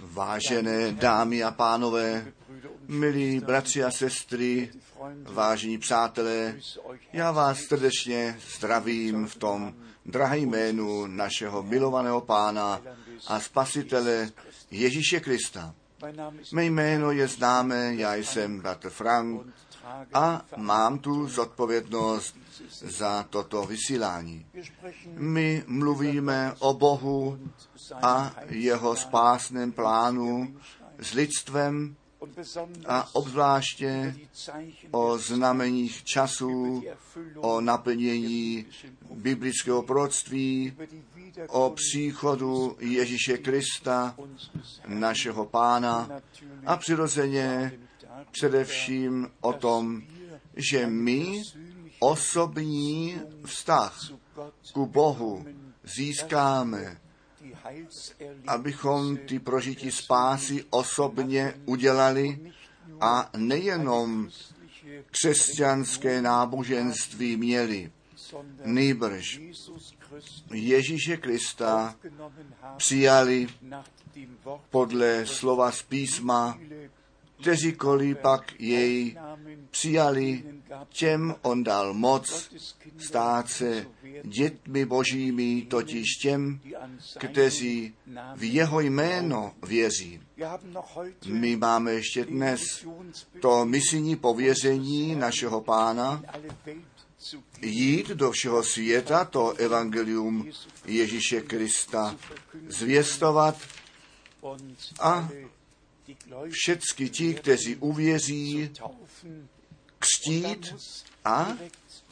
Vážené dámy a pánové, milí bratři a sestry, vážení přátelé, já vás srdečně zdravím v tom drahém jménu našeho milovaného pána a spasitele Ježíše Krista. Mé jméno je známé, já jsem bratr Frank a mám tu zodpovědnost za toto vysílání. My mluvíme o Bohu a jeho spásném plánu s lidstvem a obzvláště o znameních časů, o naplnění biblického proroctví, o příchodu Ježíše Krista, našeho pána a přirozeně především o tom, že my osobní vztah ku Bohu získáme, abychom ty prožití spásy osobně udělali a nejenom křesťanské náboženství měli, nýbrž Ježíše Krista přijali podle slova z písma, kteříkoliv pak jej přijali, těm on dal moc stát se dětmi božími, totiž těm, kteří v jeho jméno věří. My máme ještě dnes to misijní pověření našeho pána, jít do všeho světa, to evangelium Ježíše Krista zvěstovat a všecky ti, kteří uvěří, křtít a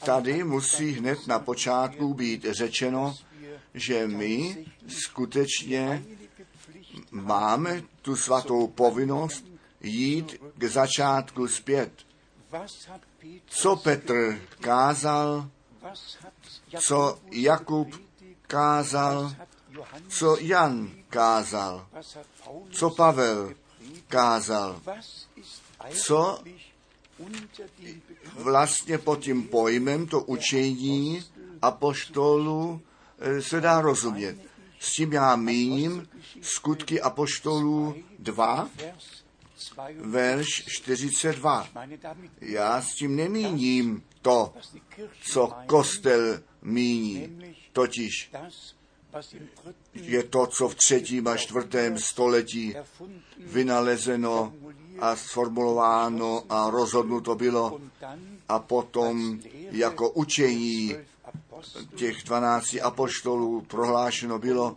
tady musí hned na počátku být řečeno, že my skutečně máme tu svatou povinnost jít k začátku zpět. Co Petr kázal, co Jakub kázal, co Jan kázal, co Pavel kázal, co vlastně pod tím pojmem to učení apoštolů se dá rozumět. S tím já míním skutky apoštolů 2, verš 42. Já s tím nemíním to, co kostel míní, totiž je to, co v třetím a čtvrtém století vynalezeno a sformulováno a rozhodnuto bylo a potom jako učení těch dvanácti apoštolů prohlášeno bylo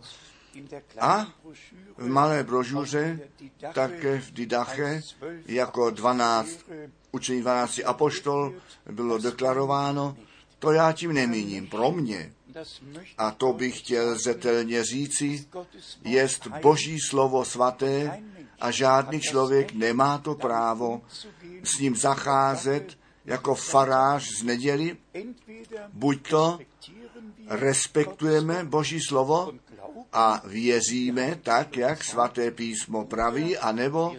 a v malé brožuře, také v Didache, jako 12, učení 12 apoštol bylo deklarováno, to já tím nemíním. Pro mě a to bych chtěl zetelně říci, jest Boží slovo svaté a žádný člověk nemá to právo s ním zacházet jako farář z neděli. Buď to respektujeme Boží slovo a věříme tak, jak svaté písmo praví, anebo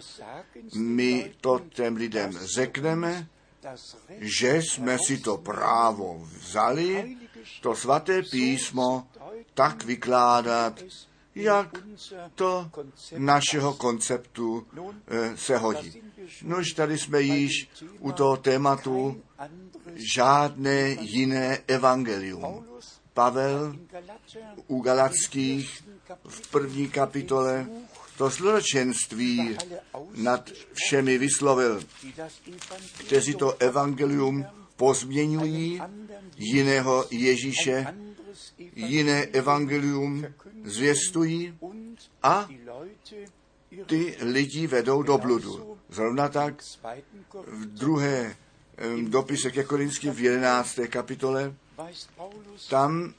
my to těm lidem řekneme, že jsme si to právo vzali, to svaté písmo tak vykládat, jak to našeho konceptu e, se hodí. Nož tady jsme již u toho tématu žádné jiné evangelium. Pavel u Galackých v první kapitole to zločenství nad všemi vyslovil, kteří to evangelium pozměňují, jiného Ježíše, jiné evangelium zvěstují a ty lidi vedou do bludu. Zrovna tak v druhé dopise ke Korinským v 11. kapitole tam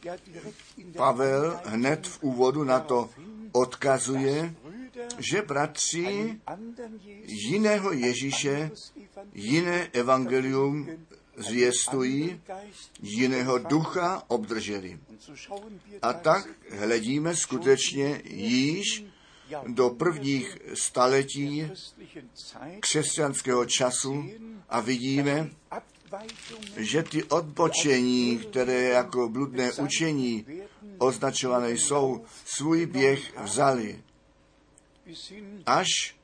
Pavel hned v úvodu na to odkazuje, že bratři jiného Ježíše, jiné evangelium zvěstují, jiného ducha obdrželi. A tak hledíme skutečně již do prvních staletí křesťanského času a vidíme, že ty odbočení, které jako bludné učení označované jsou, svůj běh vzali. až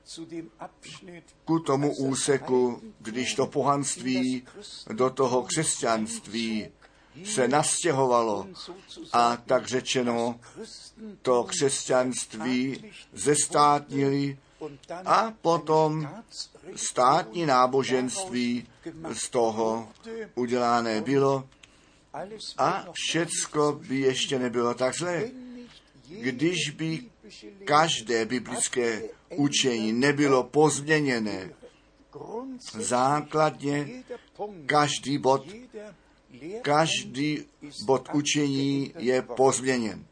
ku tomu úseku, když to pohanství do toho křesťanství se nastěhovalo a tak řečeno to křesťanství zestátnili a potom státní náboženství z toho udělané bylo a všecko by ještě nebylo tak zlé. Když by každé biblické učení nebylo pozměněné, základně každý bod, každý bod učení je pozměněn.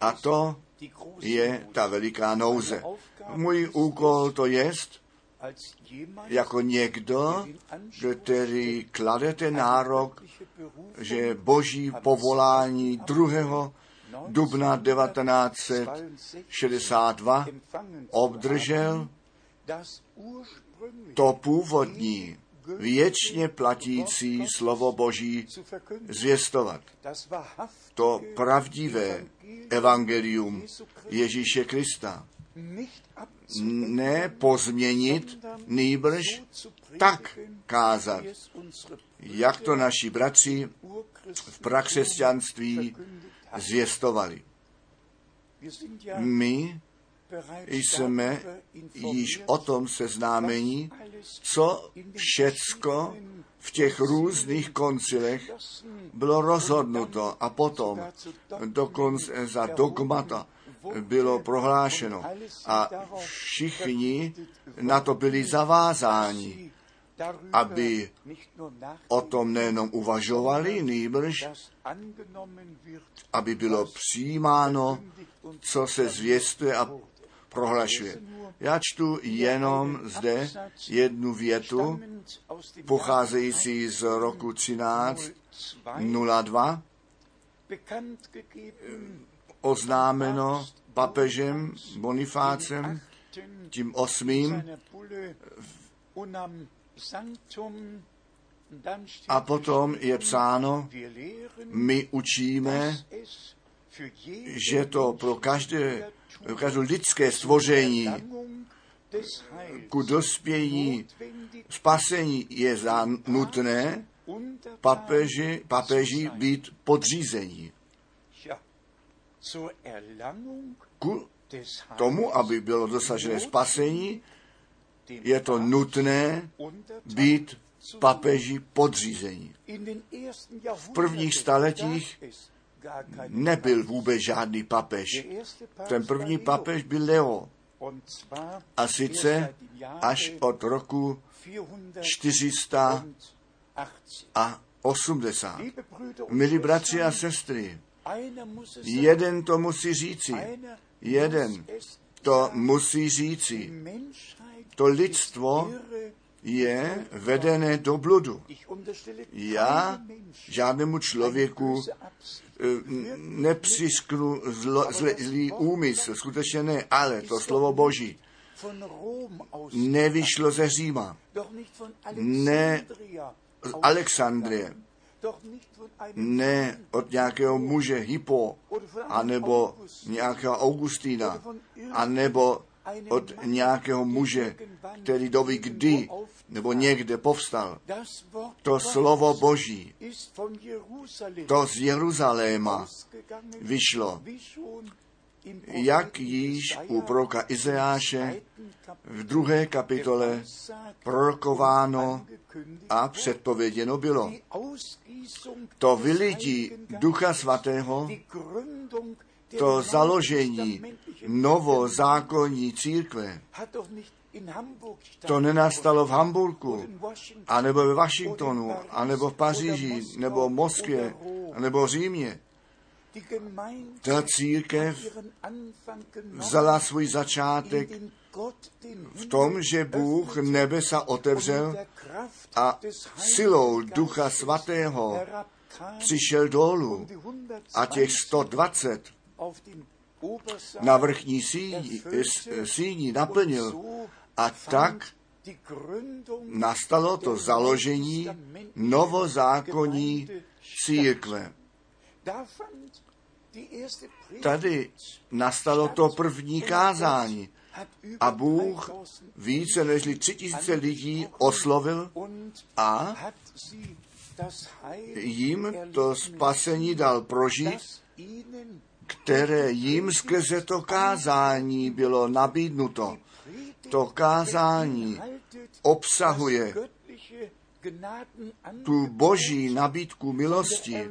A to je ta veliká nouze. Můj úkol to jest, jako někdo, který klade ten nárok, že boží povolání 2. dubna 1962 obdržel to původní, věčně platící slovo Boží zvěstovat. To pravdivé evangelium Ježíše Krista ne pozměnit, nýbrž tak kázat, jak to naši bratři v prakřesťanství zvěstovali. My jsme již o tom seznámení, co všecko v těch různých koncilech bylo rozhodnuto a potom dokonce za dogmata bylo prohlášeno a všichni na to byli zavázáni, aby o tom nejenom uvažovali, nýbrž, aby bylo přijímáno, co se zvěstuje a prohlašuje. Já čtu jenom zde jednu větu, pocházející z roku 1302, oznámeno papežem Bonifácem, tím osmým, a potom je psáno, my učíme, že to pro každé, každé lidské stvoření ku dospění spasení je za nutné papeži, papeži být podřízení. Ku tomu, aby bylo dosažené spasení, je to nutné být papeži podřízení. V prvních staletích nebyl vůbec žádný papež. Ten první papež byl Leo. A sice až od roku 480. Milí bratři a sestry, jeden to musí říci. Jeden to musí říci. To lidstvo je vedené do bludu. Já žádnému člověku eh, nepřisknu zlo, zle, zlý úmysl, skutečně ne, ale to slovo Boží nevyšlo ze Říma, ne Alexandrie, ne od nějakého muže Hypo, anebo nějakého Augustína, anebo od nějakého muže, který doví kdy nebo někde povstal. To slovo Boží, to z Jeruzaléma vyšlo, jak již u proroka Izeáše v druhé kapitole prorokováno a předpověděno bylo. To vylidí Ducha Svatého, to založení novozákonní církve, to nenastalo v Hamburgu, anebo ve Washingtonu, anebo v Paříži, nebo v Moskvě, nebo v Římě. Ta církev vzala svůj začátek v tom, že Bůh nebesa otevřel a silou Ducha Svatého přišel dolů a těch 120 na vrchní síni, síni naplnil a tak nastalo to založení novozákonní církve. Tady nastalo to první kázání a Bůh více než tři tisíce lidí oslovil a jim to spasení dal prožít, které jim skrze to kázání bylo nabídnuto. To kázání obsahuje tu boží nabídku milosti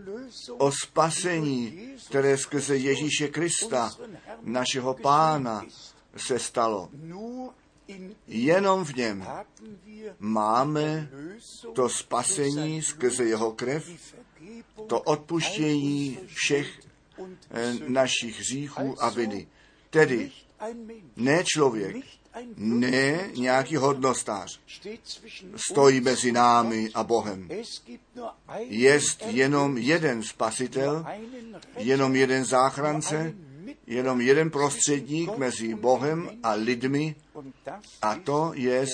o spasení, které skrze Ježíše Krista, našeho pána, se stalo. Jenom v něm máme to spasení skrze jeho krev, to odpuštění všech našich hříchů a viny. Tedy ne člověk, ne nějaký hodnostář. stojí mezi námi a Bohem. Jest jenom jeden spasitel, jenom jeden záchrance, jenom jeden prostředník mezi Bohem a lidmi. A to je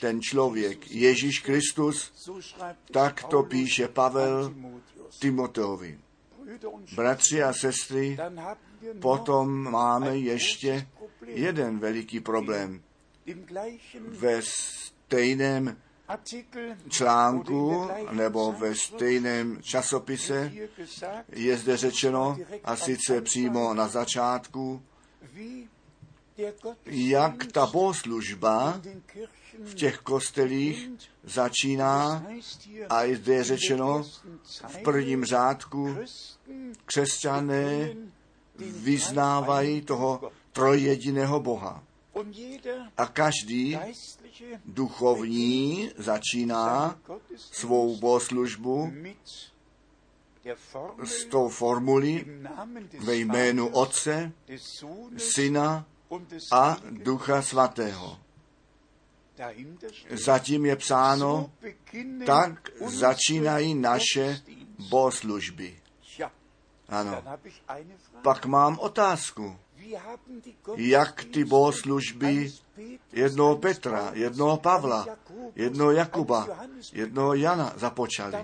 ten člověk, Ježíš Kristus, tak to píše Pavel Timoteovi. Bratři a sestry, potom máme ještě jeden veliký problém. Ve stejném článku nebo ve stejném časopise je zde řečeno, a sice přímo na začátku, jak ta bohoslužba v těch kostelích začíná a je zde řečeno v prvním řádku, křesťané vyznávají toho trojjediného Boha. A každý duchovní začíná svou bohoslužbu s tou formulí ve jménu Otce, Syna a Ducha Svatého. Zatím je psáno, tak začínají naše bohoslužby. Ano. Pak mám otázku. Jak ty bohoslužby jednoho Petra, jednoho Pavla, jednoho Jakuba, jednoho Jana započaly.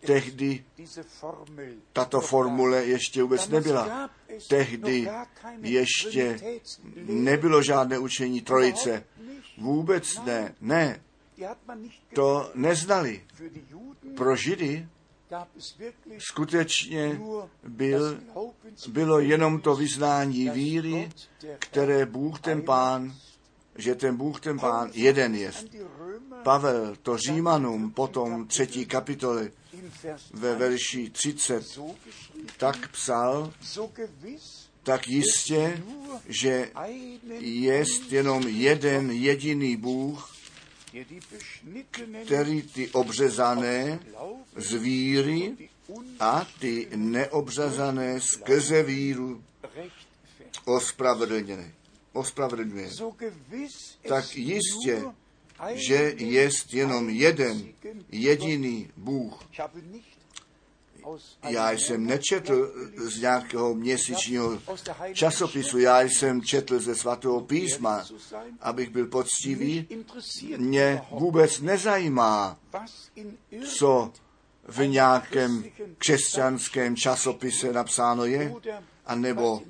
Tehdy tato formule ještě vůbec nebyla. Tehdy ještě nebylo žádné učení trojice. Vůbec ne, ne. To neznali. Pro Židy skutečně byl, bylo jenom to vyznání víry, které Bůh ten Pán, že ten Bůh ten Pán jeden je. Pavel to Římanům potom třetí kapitole ve verši 30 tak psal, tak jistě, že je jenom jeden jediný Bůh, který ty obřezané z víry a ty neobřezané skrze víru ospravedlněné. Ospravedlňuje. Tak jistě, že je jenom jeden, jediný Bůh. Já jsem nečetl z nějakého měsíčního časopisu, já jsem četl ze svatého písma, abych byl poctivý. Mě vůbec nezajímá, co v nějakém křesťanském časopise napsáno je, anebo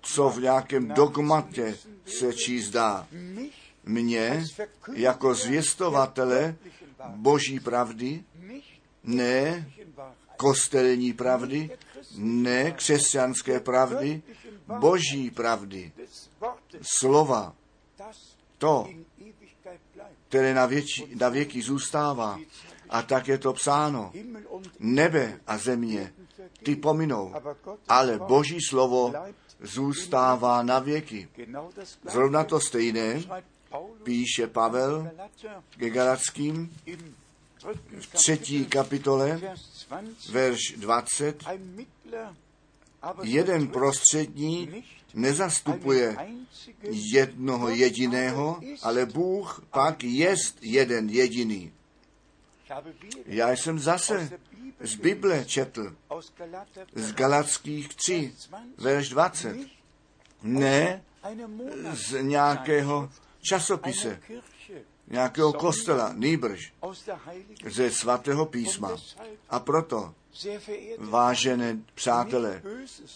co v nějakém dogmatě se číst dá. Mně, jako zvěstovatele Boží pravdy, ne kostelní pravdy, ne křesťanské pravdy, boží pravdy, slova, to, které na, věči, na věky zůstává. A tak je to psáno. Nebe a země, ty pominou, ale boží slovo zůstává na věky. Zrovna to stejné píše Pavel ke Galackým v třetí kapitole, verš 20, jeden prostřední nezastupuje jednoho jediného, ale Bůh pak jest jeden jediný. Já jsem zase z Bible četl, z Galackých 3, verš 20. Ne z nějakého časopise, nějakého kostela, nýbrž ze svatého písma. A proto, vážené přátelé,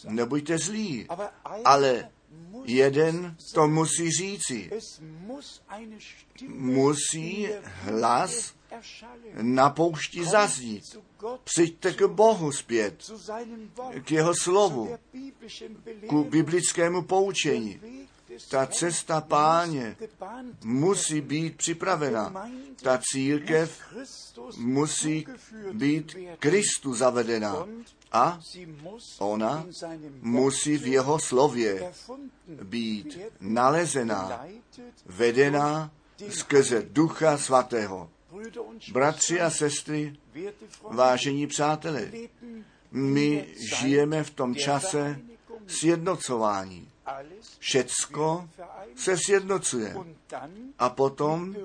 nebuďte zlí, ale jeden to musí říci. Musí hlas na poušti zaznít. Přijďte k Bohu zpět, k jeho slovu, k biblickému poučení. Ta cesta páně musí být připravena. Ta církev musí být Kristu zavedena. A ona musí v jeho slově být nalezená, vedená skrze Ducha Svatého. Bratři a sestry, vážení přátelé, my žijeme v tom čase sjednocování. Všecko se sjednocuje. A potom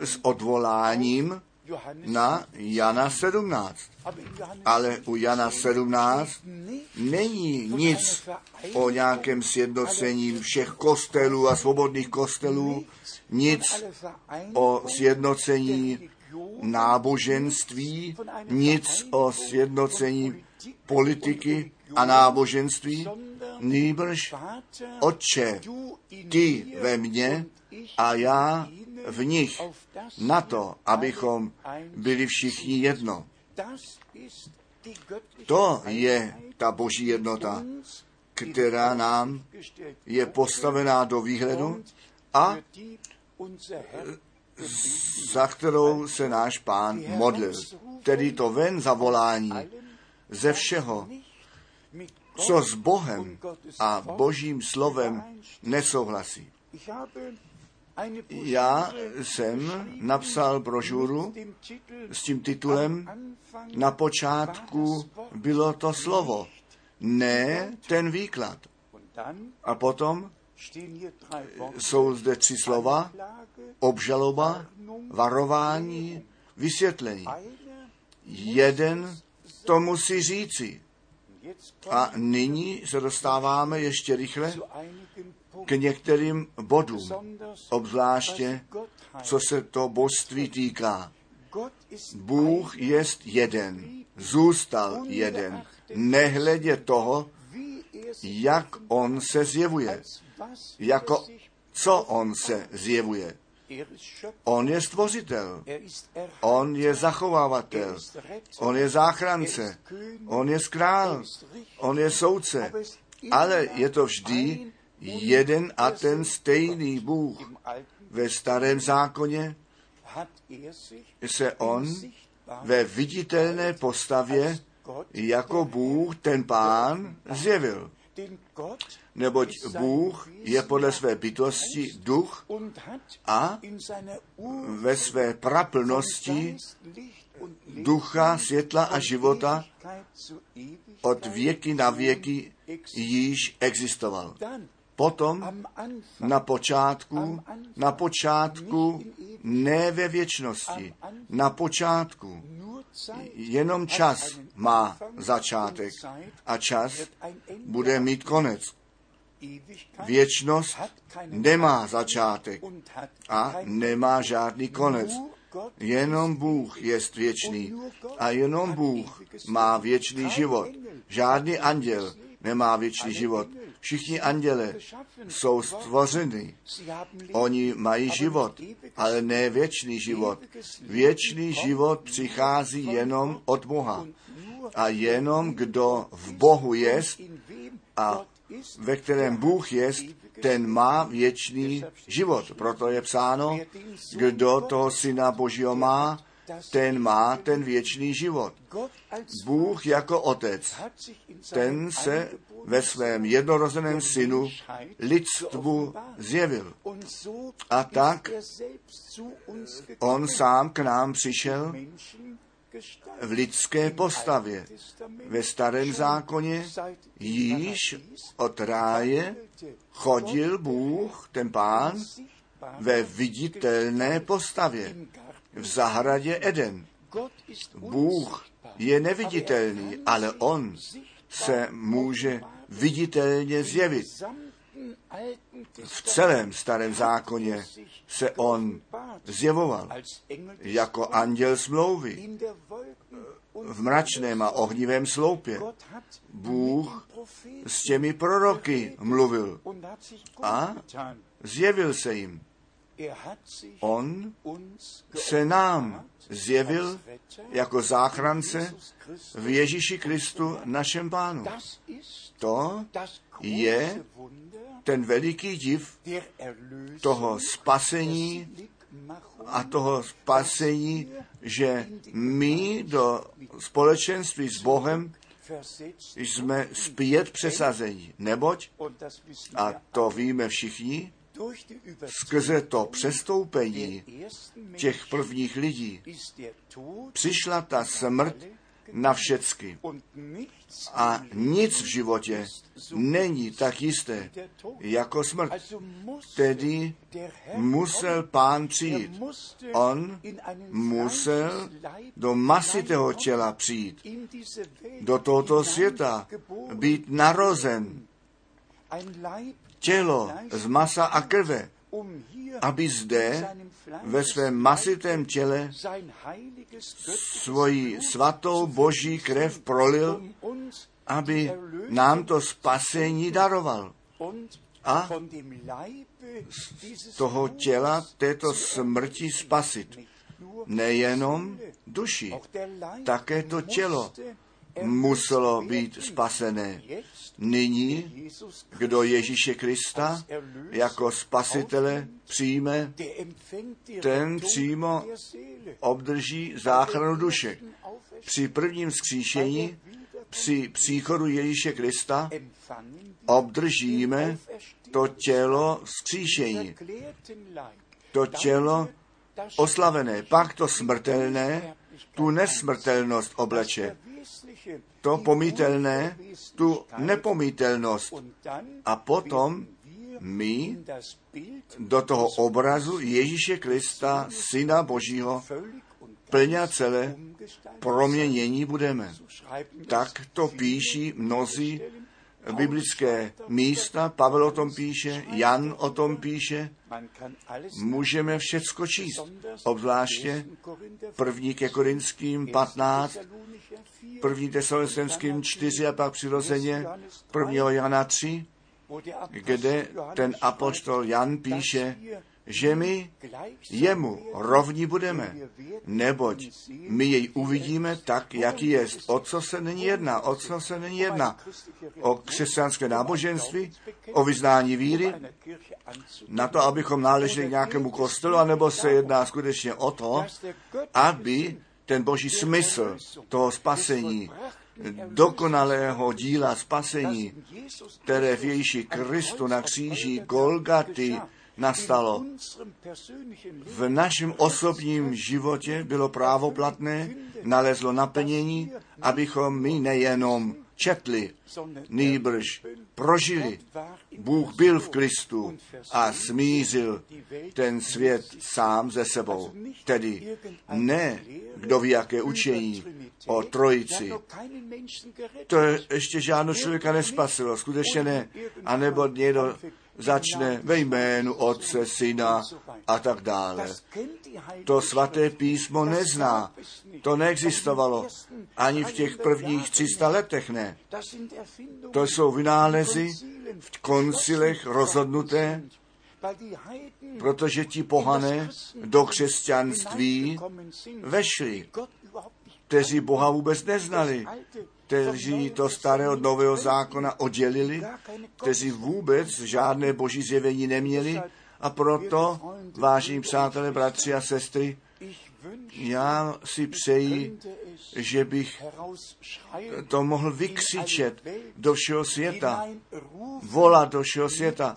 s odvoláním na Jana 17. Ale u Jana 17 není nic o nějakém sjednocení všech kostelů a svobodných kostelů, nic o sjednocení náboženství, nic o sjednocení politiky a náboženství, nýbrž Otče, ty ve mně a já v nich, na to, abychom byli všichni jedno. To je ta boží jednota, která nám je postavená do výhledu a za kterou se náš pán modlil. Tedy to ven zavolání ze všeho, co s Bohem a božím slovem nesouhlasí. Já jsem napsal brožuru s tím titulem Na počátku bylo to slovo, ne ten výklad. A potom jsou zde tři slova, obžaloba, varování, vysvětlení. Jeden to musí říci. A nyní se dostáváme ještě rychle k některým bodům, obzvláště co se to božství týká. Bůh jest jeden, zůstal jeden, nehledě toho, jak on se zjevuje, jako co on se zjevuje. On je stvořitel, on je zachovávatel, on je záchrance, on je král, on je soudce, ale je to vždy jeden a ten stejný Bůh. Ve starém zákoně se on ve viditelné postavě jako Bůh, ten pán, zjevil. Neboť Bůh je podle své bytosti duch a ve své praplnosti ducha, světla a života od věky na věky již existoval. Potom na počátku, na počátku ne ve věčnosti, na počátku jenom čas má začátek a čas bude mít konec. Věčnost nemá začátek a nemá žádný konec. Jenom Bůh je věčný a jenom Bůh má věčný život. Žádný anděl nemá věčný život. Všichni anděle jsou stvořeny. Oni mají život, ale ne věčný život. Věčný život přichází jenom od Boha. A jenom kdo v Bohu jest a ve kterém Bůh jest, ten má věčný život. Proto je psáno, kdo toho syna Božího má, ten má ten věčný život. Bůh jako otec, ten se ve svém jednorozeném synu lidstvu zjevil. A tak on sám k nám přišel v lidské postavě. Ve starém zákoně již od ráje chodil Bůh, ten pán, ve viditelné postavě v zahradě Eden. Bůh je neviditelný, ale on se může viditelně zjevit. V celém starém zákoně se on zjevoval jako anděl smlouvy v mračném a ohnivém sloupě. Bůh s těmi proroky mluvil a zjevil se jim. On se nám zjevil jako záchrance v Ježíši Kristu, našem pánu. To je ten veliký div toho spasení a toho spasení, že my do společenství s Bohem jsme zpět přesazení. Neboť, a to víme všichni, skrze to přestoupení těch prvních lidí přišla ta smrt na všecky. A nic v životě není tak jisté jako smrt. Tedy musel pán přijít. On musel do masitého těla přijít, do tohoto světa, být narozen. Tělo z masa a krve, aby zde ve svém masitém těle svoji svatou boží krev prolil, aby nám to spasení daroval. A z toho těla této smrti spasit nejenom duši, také to tělo muselo být spasené. Nyní, kdo Ježíše Krista jako spasitele přijme, ten přímo obdrží záchranu duše. Při prvním skříšení, při příchodu Ježíše Krista, obdržíme to tělo skříšení. To tělo oslavené, pak to smrtelné, tu nesmrtelnost obleče to pomítelné, tu nepomítelnost. A potom my do toho obrazu Ježíše Krista, Syna Božího, plně celé proměnění budeme. Tak to píší mnozí biblické místa, Pavel o tom píše, Jan o tom píše, můžeme všecko číst, obzvláště první ke Korinským 15, první tesalonickým 4 a pak přirozeně 1. Jana 3, kde ten apostol Jan píše, že my jemu rovní budeme, neboť my jej uvidíme tak, jaký je. O co se není jedná? O co se není jedná? O křesťanské náboženství? O vyznání víry? Na to, abychom náleželi nějakému kostelu, anebo se jedná skutečně o to, aby ten boží smysl toho spasení, dokonalého díla spasení, které v Ježíši Kristu na kříži Golgaty nastalo. V našem osobním životě bylo právoplatné, nalezlo naplnění, abychom my nejenom četli, nýbrž prožili. Bůh byl v Kristu a smířil ten svět sám ze sebou. Tedy ne kdo ví, jaké učení o trojici. To ještě žádnou člověka nespasilo, skutečně ne. A nebo někdo začne ve jménu Otce, Syna a tak dále. To svaté písmo nezná. To neexistovalo. Ani v těch prvních 300 letech ne. To jsou vynálezy v koncilech rozhodnuté, protože ti pohané do křesťanství vešli, kteří Boha vůbec neznali, kteří to staré od nového zákona oddělili, kteří vůbec žádné boží zjevení neměli a proto, vážení přátelé, bratři a sestry, já si přeji, že bych to mohl vykřičet do všeho světa, volat do všeho světa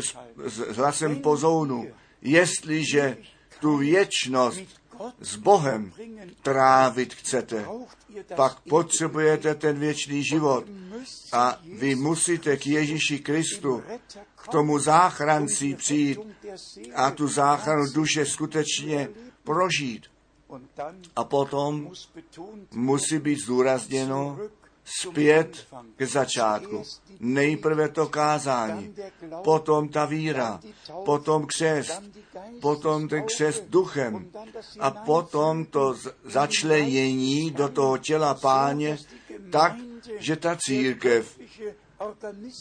s, s hlasem pozounu, jestliže tu věčnost s Bohem trávit chcete, pak potřebujete ten věčný život a vy musíte k Ježíši Kristu, k tomu záchranci přijít a tu záchranu duše skutečně prožít. A potom musí být zdůrazněno zpět k začátku. Nejprve to kázání, potom ta víra, potom křest, potom ten křest duchem a potom to začlenění do toho těla páně tak, že ta církev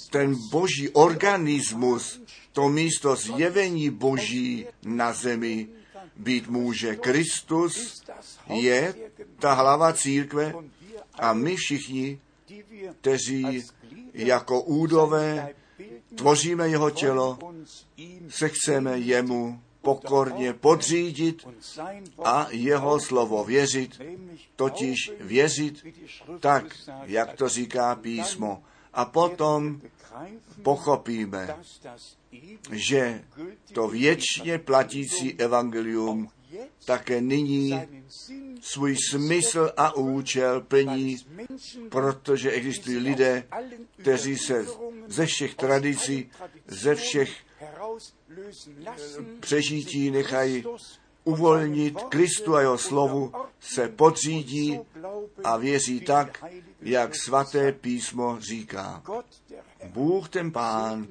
ten boží organismus, to místo zjevení boží na zemi být může. Kristus je ta hlava církve a my všichni, kteří jako údové tvoříme jeho tělo, se chceme jemu pokorně podřídit a jeho slovo věřit, totiž věřit tak, jak to říká písmo. A potom pochopíme, že to věčně platící evangelium také nyní svůj smysl a účel plní, protože existují lidé, kteří se ze všech tradicí, ze všech přežití nechají uvolnit Kristu a jeho slovu, se podřídí a věří tak, jak svaté písmo říká. Bůh ten Pán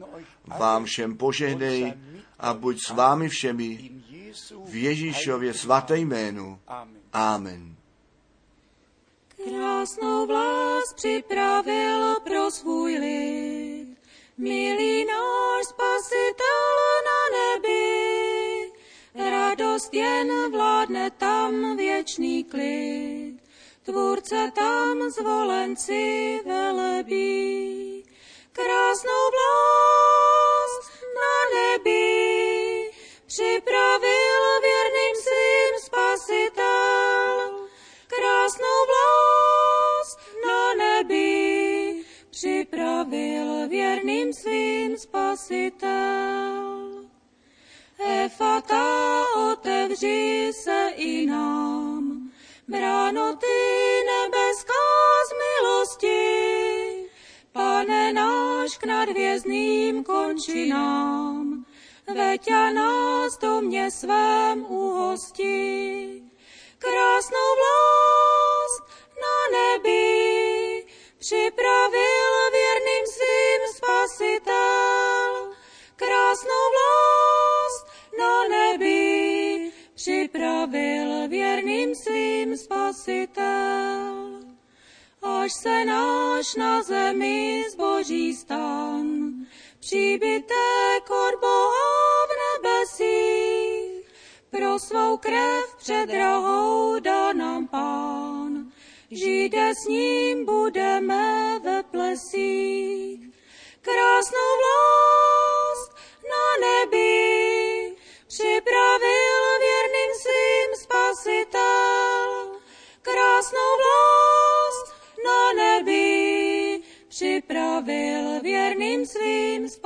vám všem požehnej a buď s vámi všemi v Ježíšově svaté jménu. Amen. Krásnou vlast připravil pro svůj lid, milý náš spasitel na nebi. Radost jen vládne tam věčný klid, tvůrce tam zvolenci velebí. Krásnou vlast na nebi připravil spasitel. Efata, otevři se i nám, bráno ty nebeská z milosti, pane náš k nadvězným končinám, veď a nás domě svém uhosti. Krásnou vlast na nebi připravil zboží stan, příbytek od v nebesích, pro svou krev před drahou dá nám pán. Žijde s ním budeme ve plesích, krásnou vládu dreams.